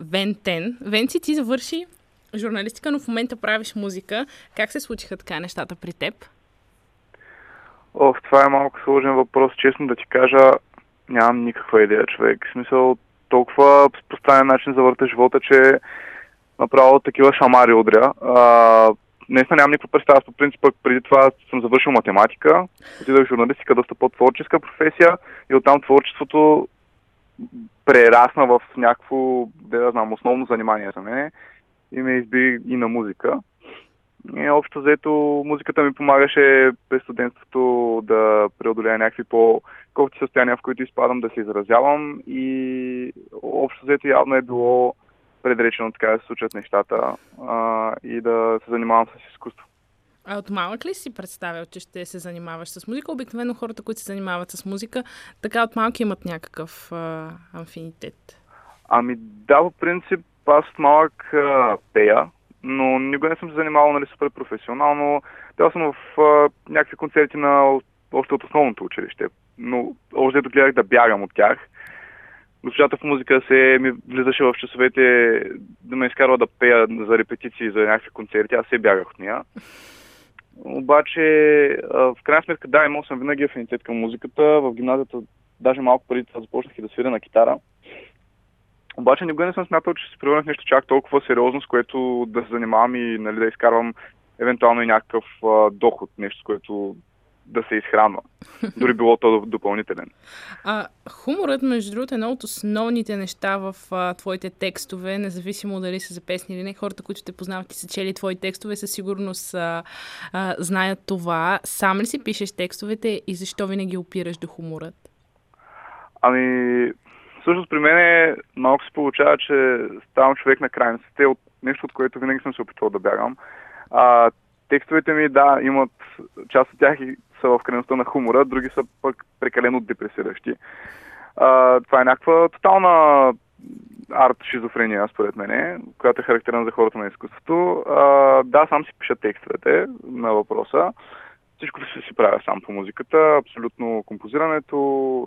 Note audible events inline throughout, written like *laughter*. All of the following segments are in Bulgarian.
Вентен. Венци, ти завърши журналистика, но в момента правиш музика. Как се случиха така нещата при теб? Ох, това е малко сложен въпрос. Честно да ти кажа, нямам никаква идея, човек. В смисъл, толкова постоянен начин завърта живота, че направо такива шамари удря. А, наистина нямам никаква представа. По принцип, преди това съм завършил математика, отидах в журналистика, доста по-творческа професия и оттам творчеството прерасна в някакво, да знам, основно занимание за мен и ме изби и на музика. И общо взето музиката ми помагаше през студентството да преодоляя някакви по-колкото състояния, в които изпадам да се изразявам и общо взето явно е било предречено така да се случат нещата а, и да се занимавам с изкуство. А от малък ли си представял, че ще се занимаваш с музика? Обикновено хората, които се занимават с музика, така от малки имат някакъв а, амфинитет. Ами да, по принцип, аз малък а, пея, но никога не съм се занимавал нали, супер професионално. Пел съм в а, някакви концерти на още от основното училище, но още гледах да бягам от тях госпожата в музика се ми влизаше в часовете да ме изкарва да пея за репетиции за някакви концерти. Аз се бягах от нея. Обаче, в крайна сметка, да, имал съм винаги афинитет към музиката. В гимназията, даже малко преди това започнах и да свиря на китара. Обаче никога не съм смятал, че се превърнах нещо чак толкова сериозно, с което да се занимавам и нали, да изкарвам евентуално и някакъв а, доход, нещо, с което да се изхранва. Дори било то допълнителен. А, хуморът, между другото, е едно от основните неща в а, твоите текстове, независимо дали са за песни или не. Хората, които те познават и са чели твои текстове, със сигурност а, а, знаят това. Сам ли си пишеш текстовете и защо винаги опираш до хуморът? Ами, всъщност при мен е, малко се получава, че ставам човек на крайностите от нещо, от което винаги съм се опитвал да бягам. А, текстовете ми, да, имат част от тях са в крайността на хумора, други са пък прекалено депресиращи. А, това е някаква тотална арт-шизофрения, според мен, която е характерна за хората на изкуството. А, да, сам си пиша текстовете на въпроса. Всичко се си правя сам по музиката, абсолютно композирането,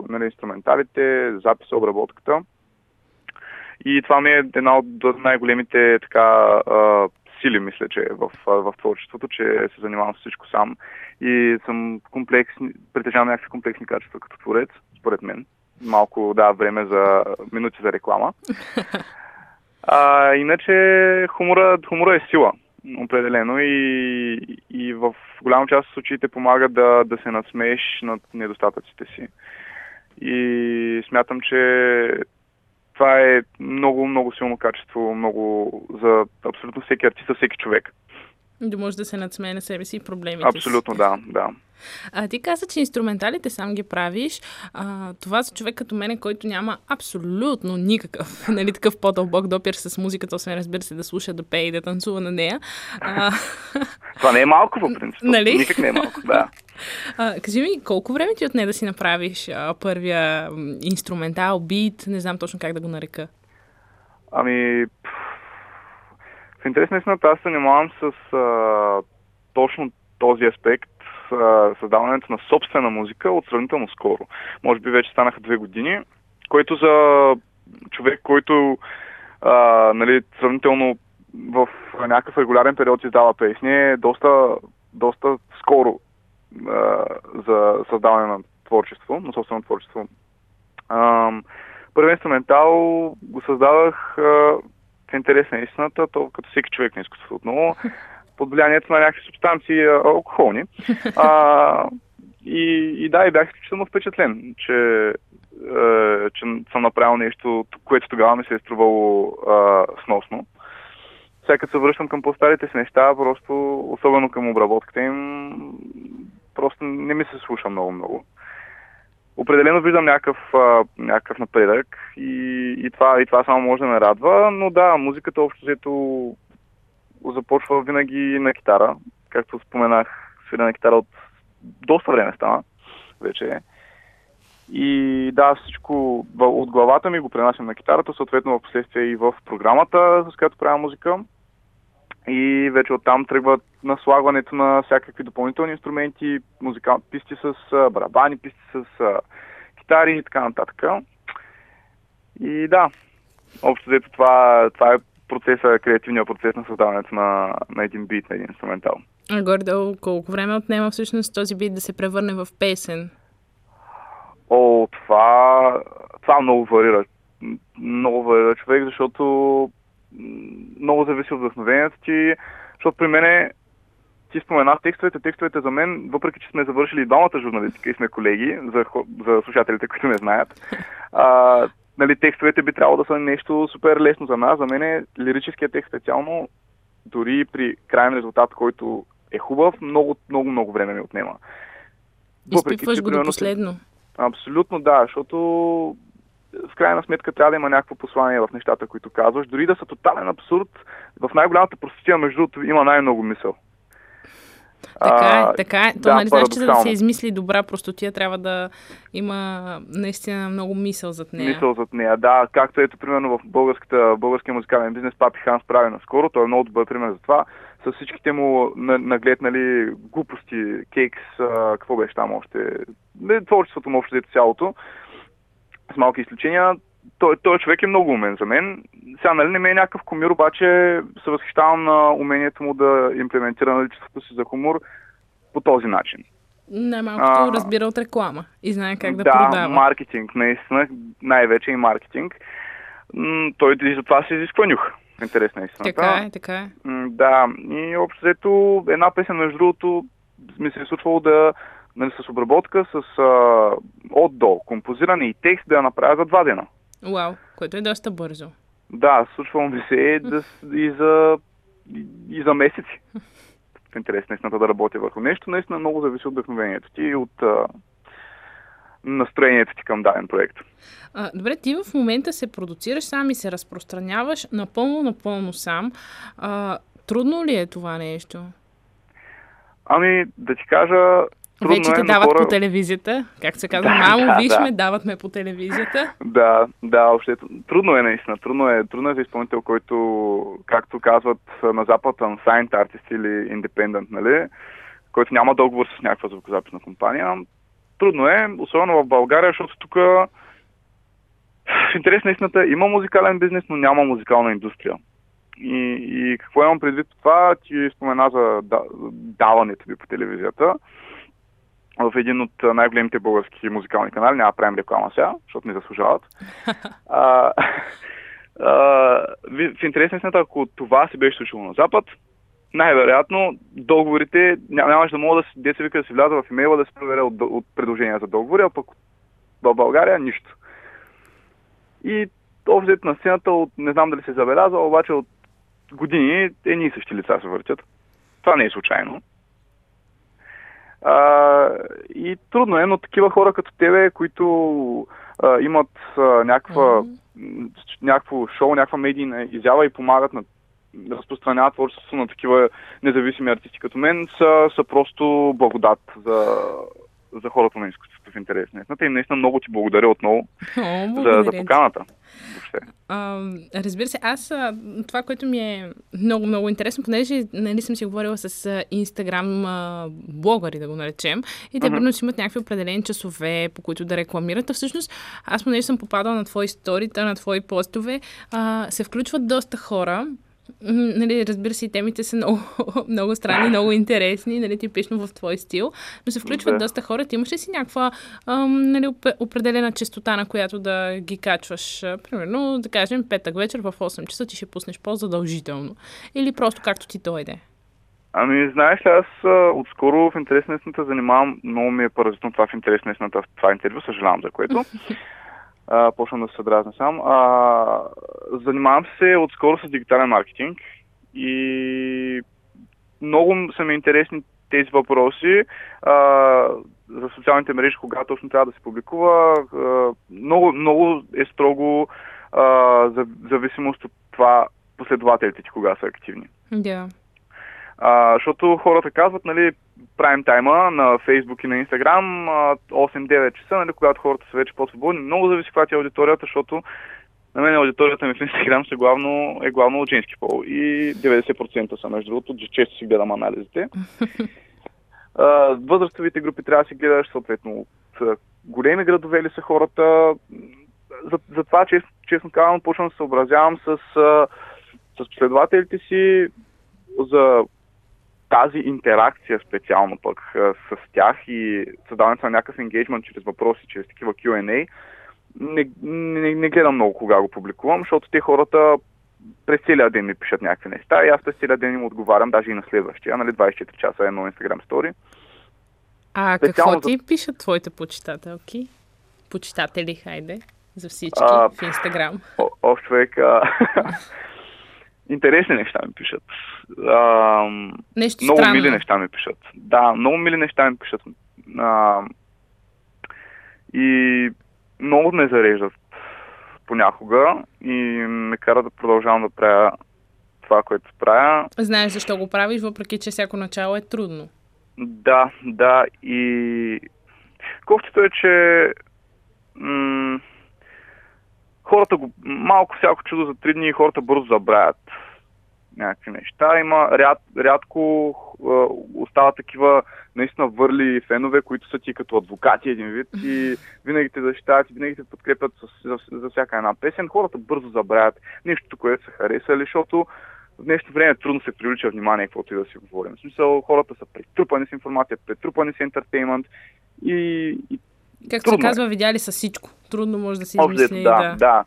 нали, инструменталите, записа, обработката. И това ми е една от най-големите така, сили, мисля, че в, в творчеството, че се занимавам с всичко сам и съм комплексни, притежавам някакви комплексни качества като творец, според мен. Малко да, време за минути за реклама. А, иначе хумора, хумора е сила, определено и, и в голяма част от случаите помага да, да се насмееш над недостатъците си. И смятам, че това е много, много силно качество, много за абсолютно всеки артист, всеки човек. Да може да се надсмее на себе си и проблемите Абсолютно, си. да, да. А, ти каза, че инструменталите сам ги правиш. А, това за човек като мене, който няма абсолютно никакъв, *laughs* нали, такъв по-дълбок допир с музиката, освен разбира се да слуша, да пее и да танцува на нея. А... *laughs* това не е малко, по принцип. Нали? Никак не е малко, да. *laughs* А, кажи ми, колко време ти отне да си направиш а, първия инструментал, бит, не знам точно как да го нарека? Ами, в интерес на истината аз се занимавам с а, точно този аспект, а, създаването на собствена музика от сравнително скоро. Може би вече станаха две години, който за човек, който а, нали, сравнително в някакъв регулярен период издава песни, е доста, доста скоро а, за създаване на творчество, на собствено творчество. А, първи го създавах а, в интерес на истината, то като всеки човек на изкуството отново, под влиянието на някакви субстанции алкохолни. А, и, и да, и бях изключително впечатлен, че, е, че съм направил нещо, което тогава ми се е струвало е, сносно. Сега се връщам към по-старите си неща, просто, особено към обработката им, просто не ми се слуша много-много определено виждам някакъв, някакъв напредък и, и, това, и това само може да ме радва, но да, музиката общо взето започва винаги на китара. Както споменах, свиря на китара от доста време стана вече. И да, всичко от главата ми го пренасям на китарата, съответно в последствие и в програмата, с която правя музика. И вече оттам тръгват наслагването на всякакви допълнителни инструменти, музикални писти с барабани, писти с китари и така нататък. И да, общо взето това, това е процеса, креативния процес на създаването на, на един бит, на един инструментал. А горе колко време отнема всъщност този бит да се превърне в песен? О, това, това много варира. Много варира човек, защото много зависи от вдъхновението ти, защото при мен ти спомена текстовете. Текстовете за мен, въпреки че сме завършили двамата журналистика и сме колеги, за, за слушателите, които не знаят, *laughs* а, нали, текстовете би трябвало да са нещо супер лесно за нас. За мен е лирическият текст специално, дори при крайен резултат, който е хубав, много, много, много време ми отнема. Изпитваш го до последно. Абсолютно да, защото в крайна сметка трябва да има някакво послание в нещата, които казваш. Дори да са тотален абсурд, в най-голямата простотия, между другото, има най-много мисъл. Така е, така е. То, да, нали, знаеш, че за да се измисли добра простотия, трябва да има наистина много мисъл зад нея. Мисъл зад нея, да. Както ето, примерно, в българската, българския музикален бизнес Папи Хан прави наскоро. Той е много добър пример за това. С всичките му наглед, нали, глупости, кейкс, а, какво беше там още, творчеството му общо цялото, с малки изключения, той, той човек е много умен за мен. Сега, нали, не ме е някакъв комир, обаче се възхищавам на умението му да имплементира наличеството си за хумор по този начин. Най-малкото разбира от реклама и знае как да, да продава. Да, маркетинг, наистина, най-вече и маркетинг. той и за това се изисква нюх. Интересна истина. Така е, така е. Да, и общо взето една песен, между другото, ми се е случвало да нали, с обработка, с а, от до, композиране и текст да я направя за два дена. Вау, което е доста бързо. Да, случва ми се да, и, за, и, и за месеци. *laughs* В интерес наистина да работя върху нещо. Наистина много зависи от вдъхновението ти и от а, настроението ти към даден проект. А, добре, ти в момента се продуцираш сам и се разпространяваш напълно, напълно сам. А, трудно ли е това нещо? Ами, да ти кажа, Трудно Вече е, дават хора... по телевизията. Как се казва, да, мамо, да, виж да. ме, дават ме по телевизията. Да, да, още. Трудно е наистина. Трудно е, трудно е за изпълнител, който, както казват на Запад, unsigned artist или independent, нали? който няма договор с някаква звукозаписна компания. Трудно е, особено в България, защото тук в интерес на истината има музикален бизнес, но няма музикална индустрия. И, и какво имам предвид това, ти спомена за даването ви по телевизията в един от най-големите български музикални канали, няма правим реклама сега, защото не заслужават. *laughs* а, а, в интерес на ако това се беше случило на Запад, най-вероятно договорите нямаше да могат да се, деца вика да се вляза в имейла да се проверя от, от предложения за договори, а пък в България нищо. И общо на сцената, от, не знам дали се забелязва, обаче от години едни и същи лица се въртят. Това не е случайно. А, и трудно е, но такива хора като тебе, които а, имат а, някаква, mm-hmm. някакво шоу, някаква медийна изява и помагат на да разпространяват творчеството на такива независими артисти като мен, са, са просто благодат за, за хората на изкуството в интерес на И наистина много ти благодаря отново О, за, за поканата. А, разбира се, аз това, което ми е много, много интересно, понеже нали, съм си говорила с инстаграм блогъри, да го наречем, и те си имат някакви определени часове, по които да рекламират. А всъщност, аз понеже съм попадала на твои сторита, на твои постове, а, се включват доста хора, Нали, разбира се, темите са много, *laughs* много странни, много интересни, нали, типично в твой стил, но се включват да. доста хора. Ти имаш ли си някаква ам, нали, определена частота, на която да ги качваш? Примерно, да кажем, петък вечер в 8 часа ти ще пуснеш по-задължително. Или просто както ти дойде? Ами, знаеш ли, аз отскоро в интерес на занимавам, много ми е паразитно това в интерес на това интервю, съжалявам за което. *laughs* а, почвам да се дразня сам. А, занимавам се отскоро с дигитален маркетинг и много са ми интересни тези въпроси а, за социалните мрежи, кога точно трябва да се публикува. А, много, много е строго а, за зависимост от това последователите ти кога са активни. Да. Yeah. А, защото хората казват, нали, прайм тайма на Фейсбук и на Инстаграм 8-9 часа, нали, когато хората са вече по-свободни. Много зависи каква е аудиторията, защото на мен аудиторията ми в Инстаграм са главно, е главно от женски пол. И 90% са, между другото, често си гледам анализите. *laughs* възрастовите групи трябва да си гледаш, съответно, от големи градове ли са хората. за, за честно, честно казвам, почвам да се съобразявам с, с последователите си за тази интеракция специално пък с тях и създаването на някакъв енгейджмент чрез въпроси, чрез такива Q&A, не, не, не гледам много кога го публикувам, защото те хората през целия ден ми пишат някакви неща и аз през целия ден им отговарям, даже и на следващия, нали, 24 часа едно Instagram стори. А Специално какво ти за... пишат твоите почитателки? Почитатели, хайде, за всички а, в Инстаграм. Ох, човек, а... *laughs* интересни неща ми пишат. А, Нещо много странно. мили неща ми пишат. Да, много мили неща ми пишат. А, и много ме зареждат понякога и ме кара да продължавам да правя това, което правя. Знаеш защо го правиш, въпреки че всяко начало е трудно. Да, да. И колкото е, че м- хората го, малко всяко чудо за три дни хората бързо забравят някакви неща. Има ряд, рядко е, остават такива наистина върли фенове, които са ти като адвокати един вид и винаги те защитават и винаги те подкрепят за, за, за всяка една песен. Хората бързо забравят нещо, което са харесали, защото в днешно време трудно се привлича внимание, каквото и да си говорим. В смисъл, хората са претрупани с информация, претрупани с ентертеймент и, и Както се казва, видяли са всичко. Трудно може да си измисли. Да, да. да.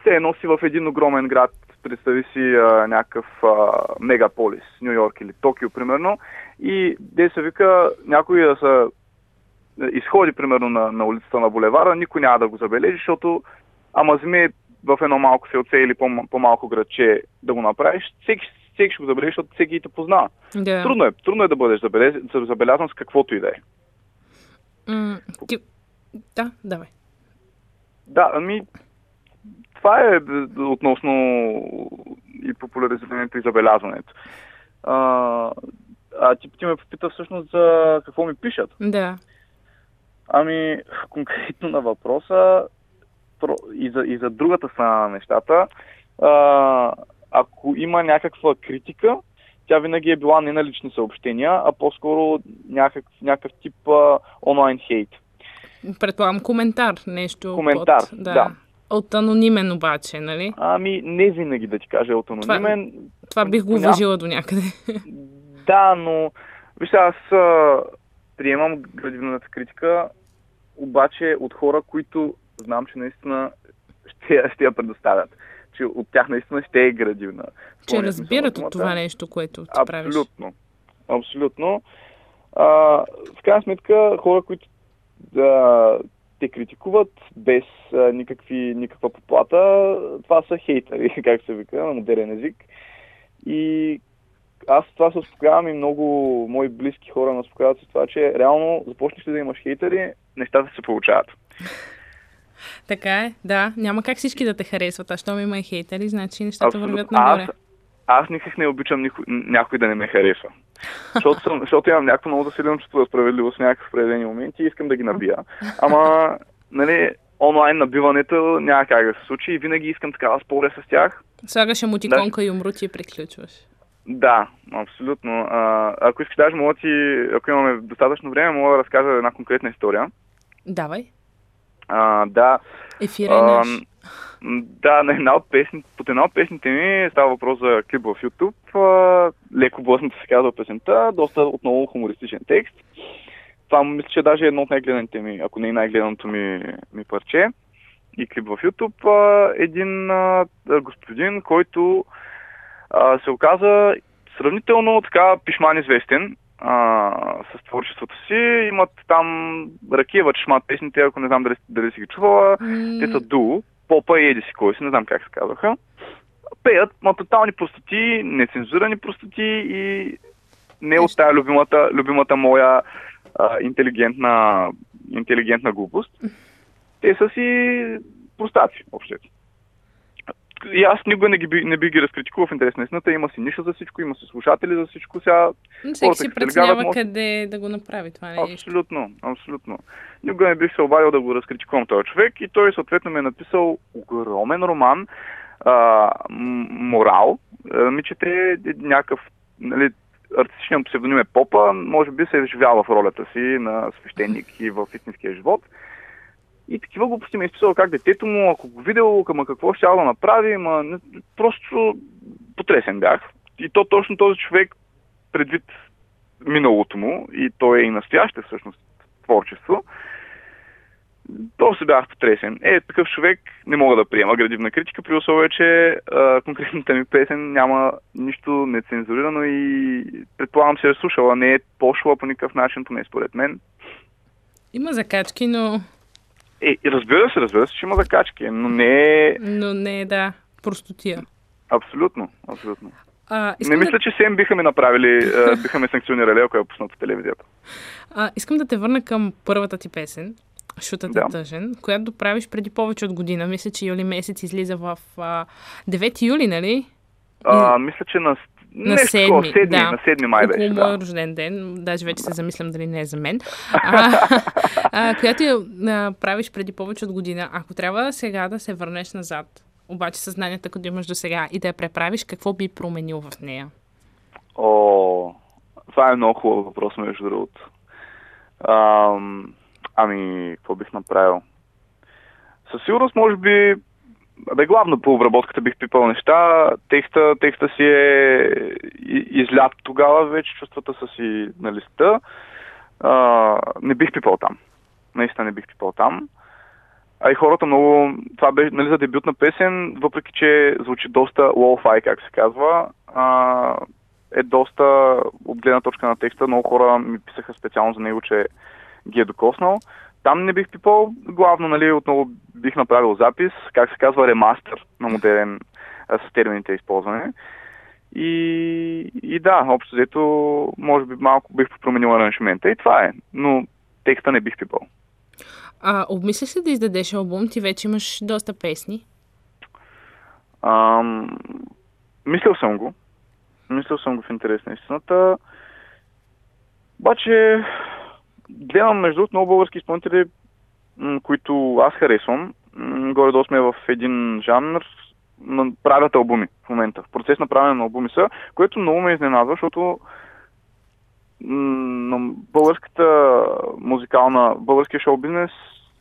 Все едно си в един огромен град, представи си а, някакъв а, мегаполис, Нью Йорк или Токио, примерно, и де се вика някой да са изходи, примерно, на, на улицата на булевара, никой няма да го забележи, защото ама вземи в едно малко селце или по- по-малко градче да го направиш, всеки, всеки ще го забележи, защото всеки те познава. Да. Трудно, е, трудно е да бъдеш забелязан с каквото и да е. Mm, ти... Да, давай. Да, ами това е относно и популяризирането и забелязването. А, а ти, ти ме попита всъщност за какво ми пишат. Да. Ами, конкретно на въпроса и за, и за другата страна на нещата, а, ако има някаква критика, тя винаги е била не на лични съобщения, а по-скоро някакъв, някакъв тип а, онлайн хейт. Предполагам коментар, нещо. Коментар, под, да. да. От анонимен обаче, нали? Ами, не винаги да ти кажа от анонимен. Това, това бих го уважила до някъде. *laughs* Да, но вижте, аз а, приемам градивната критика, обаче от хора, които знам, че наистина ще, ще я предоставят. Че от тях наистина ще е градивна. Че разбират от това нещо, което ти Абсолютно. правиш. Абсолютно. Абсолютно. А, в крайна сметка, хора, които да, те критикуват без а, никакви, никаква поплата, това са хейтери, *laughs* как се вика на модерен език. И аз това се успокоявам и много мои близки хора ме успокояват с това, че реално започнеш ли да имаш хейтери, нещата се получават. Така е, да. Няма как всички да те харесват, а щом има и хейтери, значи нещата Абсолютно. вървят нагоре. Аз, аз никак не обичам никой, някой да не ме харесва. Защото, съм, защото имам някакво много засилено чувство за справедливост в някакви определени моменти и искам да ги набия. Ама, нали, онлайн набиването няма как да се случи и винаги искам така да споря с тях. Слагаш емотиконка да. и умрути и приключваш. Да, абсолютно. А, ако искаш даже мога ти, ако имаме достатъчно време, мога да разкажа една конкретна история. Давай. А, да. Ефира е наш. Да, на една от песни, под една от песните ми става въпрос за клип в YouTube. А, леко блъсната се казва песента, доста отново хумористичен текст. Това мисля, че даже е едно от най-гледаните ми, ако не е най-гледаното ми, ми парче. И клип в YouTube. А, един а, господин, който а, се оказа сравнително така пишман известен а, с творчеството си. Имат там Ракиева чешмат песните, ако не знам дали, дали си ги чувала. Mm. Те са дуо. Попа и Еди си кой си, не знам как се казваха. Пеят, ма тотални простоти, нецензурани простоти и не от тая любимата, любимата моя а, интелигентна, интелигентна глупост. Те са си простаци, общо и аз никога не, ги, не би ги разкритикувал в интерес на истината. Има си ниша за всичко, има си слушатели за всичко. Сега всеки си преценява може... къде да го направи. Това не е Абсолютно, абсолютно. Никога не бих се обадил да го разкритикувам този човек и той съответно ми е написал огромен роман, а, морал. ми чете някакъв нали, артистичният псевдоним е Попа, може би се е вживял в ролята си на свещеник и в истинския живот. И такива глупости ме е изписал как детето му, ако го видел, ама какво ще да направи, ма, просто потресен бях. И то точно този човек, предвид миналото му, и той е и настояще всъщност творчество, то се бях потресен. Е, такъв човек не мога да приема градивна критика, при условие, че а, конкретната ми песен няма нищо нецензурирано и предполагам се е слушала. Не е пошла по никакъв начин, поне според мен. Има закачки, но... Е, разбира се, разбира се, че има закачки, но не е... Но не е, да, простотия. Абсолютно, абсолютно. А, не мисля, да... че сем биха ме направили, биха ме санкционирали, ако я пуснат по телевизията. А, искам да те върна към първата ти песен, Шутът да. е тъжен, която правиш преди повече от година. Мисля, че юли месец излиза в а, 9 юли, нали? А, мисля, че на на 7, седми, да. на 7 май Около беше, да. рожден ден, даже вече се замислям дали не е за мен, а, *laughs* а, която я а, правиш преди повече от година. Ако трябва сега да се върнеш назад, обаче съзнанието, като имаш до сега и да я преправиш, какво би променил в нея? О, това е много хубав въпрос, между другото. Ам, ами, какво бих направил? Със сигурност, може би, Бе, главно по обработката бих пипал неща. Текста, текста си е излят тогава, вече чувствата са си на листа. А, не бих пипал там. Наистина не бих пипал там. А и хората много... Това бе нали, за дебютна песен, въпреки че звучи доста low-fi, как се казва, а, е доста от гледна точка на текста. Много хора ми писаха специално за него, че ги е докоснал. Там не бих пипал. Главно, нали, отново бих направил запис, как се казва, ремастър на модерен с термините използване. И, и да, общо взето, може би малко бих променил аранжимента и това е. Но текста не бих пипал. А обмисляш ли да издадеш албум? Ти вече имаш доста песни. Ам, мислил съм го. Мислил съм го в интерес на истината. Обаче, гледам между другото много български изпълнители, които аз харесвам. Горе-долу сме в един жанр, правят албуми в момента. В процес на правене на албуми са, което много ме изненадва, защото на българската музикална, българския шоу бизнес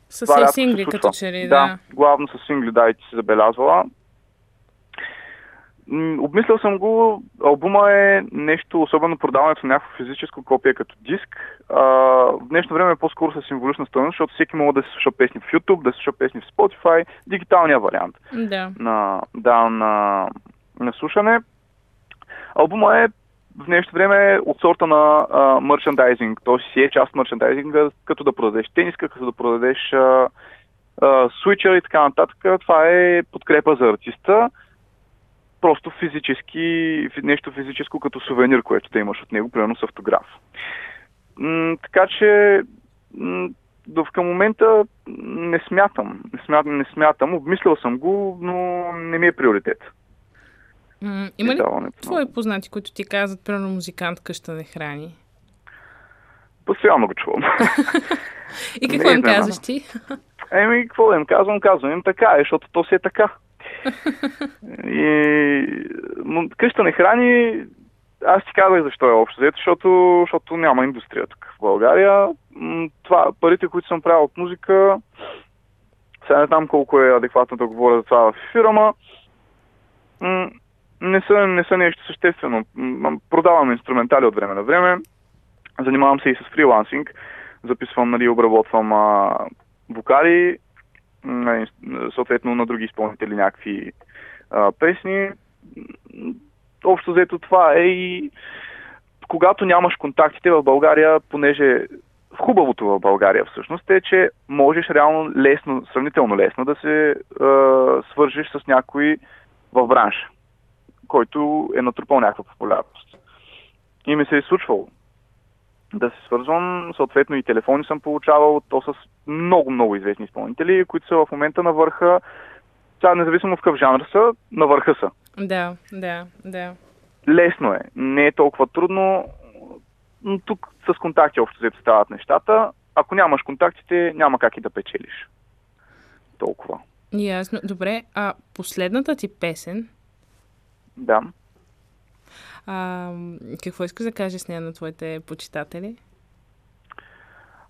с това сингли, като че ли, да. Да, главно с сингли, да, и ти си забелязвала. Обмислял съм го. Албума е нещо, особено продаването на някакво физическо копие като диск. А, в днешно време е по-скоро с символична стоеност, защото всеки може да се слуша песни в YouTube, да се слуша песни в Spotify, дигиталния вариант да. на, да, на, на слушане. Албума е в днешно време от сорта на мерчендайзинг. Той си е част от мерчендайзинга, като да продадеш тениска, като да продадеш свичър и така нататък. Това е подкрепа за артиста просто физически, нещо физическо като сувенир, което да имаш от него, примерно с автограф. М- така че м- до към момента не смятам. Не смятам, не смятам. Обмислял съм го, но не ми е приоритет. М- има ли твои познати, които ти казват, примерно музикант къща не храни? Постоянно го чувам. *laughs* И какво им казваш ти? Еми, какво да им казвам? Казвам им така, е, защото то си е така. И къща не храни, аз ти казах защо е общо взето, защото, защото няма индустрия тук в България. Това, парите, които съм правил от музика, сега не знам колко е адекватно да говоря за това в фирма, не са, не са нещо съществено. Продавам инструментали от време на време, занимавам се и с фрилансинг, записвам, нали, обработвам а, вокали, съответно на други изпълнители някакви а, песни. Общо взето това е и когато нямаш контактите в България, понеже хубавото в България всъщност е, че можеш реално лесно, сравнително лесно да се а, свържиш с някой в бранша, който е натрупал някаква популярност. И ми се е случвало да се свързвам. Съответно и телефони съм получавал, то с много-много известни изпълнители, които са в момента на върха. Сега, независимо в какъв жанр са, на върха са. Да, да, да. Лесно е. Не е толкова трудно. Но тук с контакти общо взето стават нещата. Ако нямаш контактите, няма как и да печелиш. Толкова. Ясно. Добре, а последната ти песен? Да. А, какво искаш да кажеш с нея на твоите почитатели?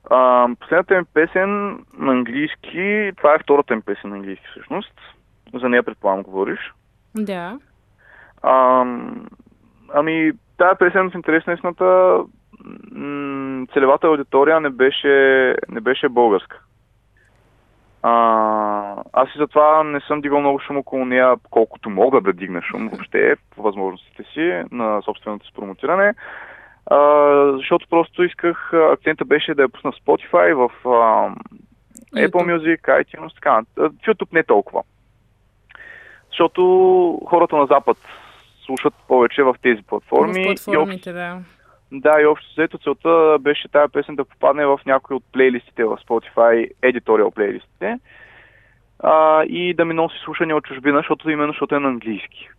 А, последната ми песен на английски, това е втората ми песен на английски всъщност. За нея предполагам говориш. Да. А, ами, тази песен в интерес на целевата аудитория не беше, не беше българска. А, аз и затова не съм дигал много шум около нея, колкото мога да дигна шум въобще по възможностите си на собственото си промотиране. А, защото просто исках, акцента беше да я пусна в Spotify, в а, Apple Music, iTunes, така. В YouTube не толкова. Защото хората на Запад слушат повече в тези платформи. В платформите, и да. Да, и общо взето целта беше тази песен да попадне в някои от плейлистите в Spotify, едиториал плейлистите а, и да ми носи слушане от чужбина, защото именно защото е на английски.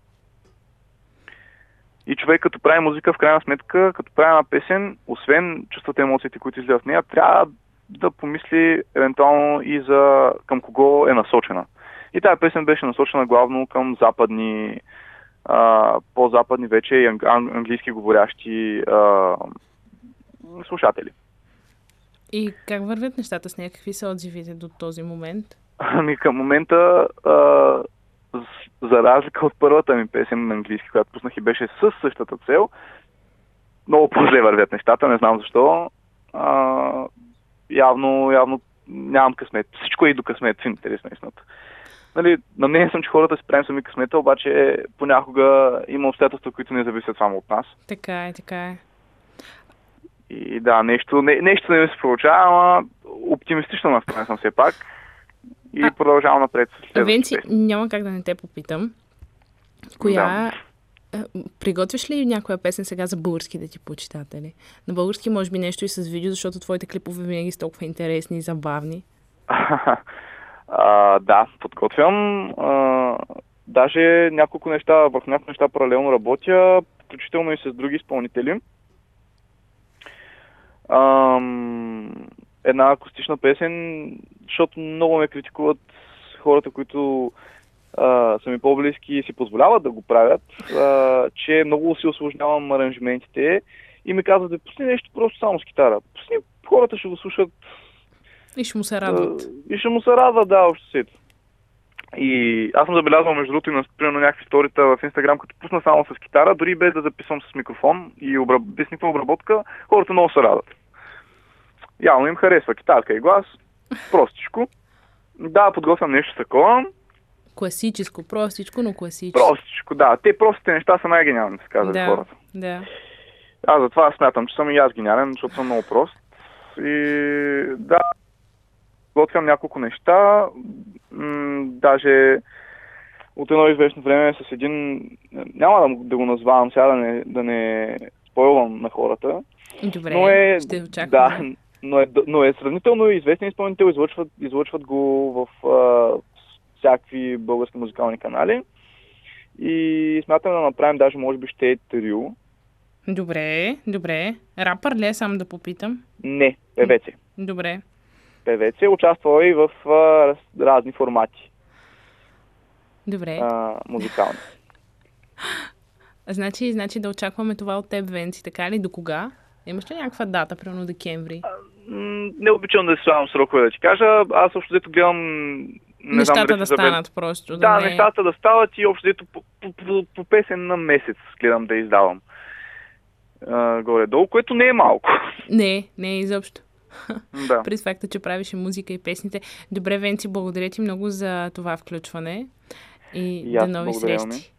И човек като прави музика, в крайна сметка, като прави една песен, освен чувствата емоциите, които излизат в нея, трябва да помисли евентуално и за към кого е насочена. И тази песен беше насочена главно към западни, а, по-западни вече и английски говорящи а, слушатели. И как вървят нещата с нея? Какви са отзивите до този момент? Ами към момента, а, за разлика от първата ми песен на английски, която пуснах и беше с същата цел, много по-зле вървят нещата, не знам защо. А, явно, явно нямам късмет. Всичко е и до късмет, в интерес на истината. Нали, на мнение съм, че хората си правим сами късмета, обаче понякога има обстоятелства, които не зависят само от нас. Така е, така е. И да, нещо, не, нещо не ми се получава, ама оптимистично настроен съм все пак. И а, продължавам напред. Венци, няма как да не те попитам. Коя... Да. Приготвяш ли някоя песен сега за български да ти почитатели? На български може би нещо и с видео, защото твоите клипове винаги са толкова интересни и забавни. *laughs* а, да, подготвям. А, даже няколко неща, върху няколко неща паралелно работя, включително и с други изпълнители. Ам, една акустична песен, защото много ме критикуват хората, които а, са ми по-близки и си позволяват да го правят, а, че много си осложнявам аранжиментите и ми казват да пусни нещо просто само с китара. Пусни, хората ще го слушат. И ще му се радват. А, и ще му се радват, да, общо си. И аз съм забелязвал, между другото, и на примерно някакви сторита в Инстаграм, като пусна само с китара, дори без да записвам с микрофон и обраб... без никаква обработка, хората много се радват. Явно им харесва китарка и глас. *laughs* Простичко. Да, подготвям нещо такова. Класическо, простичко, но класическо. Простичко, да. Те простите неща са най-гениални, се казват да, хората. Да. Аз затова смятам, че съм и аз гениален, защото съм много прост. И да, готвям няколко неща. М- даже от едно известно време с един... Няма да, да го назвавам сега, да не, да не спойлвам на хората. Добре, но е, ще очаквам. Да, но е, но е сравнително известен изпълнител, излъчват, излъчват го в а, всякакви български музикални канали. И смятам да направим даже, може би, ще е трио. Добре, добре. Рапър ли е, само да попитам? Не, певец е. Добре. Певец е, участва и в а, разни формати. Добре. А, музикални. *laughs* Значи, значи да очакваме това от теб, Венци, така ли? До кога? Имаш ли някаква дата, примерно декември? не обичам да си слагам срокове да ти кажа. Аз общо взето гледам не нещата знам, да станат забед... просто. Да, да не... нещата да стават и общо взето по, по, по, по песен на месец гледам да издавам. А, горе-долу, което не е малко. Не, не е изобщо. Да. При факта, че правиш и музика и песните. Добре, Венци, благодаря ти много за това включване. И, и до нови срещи. Ми.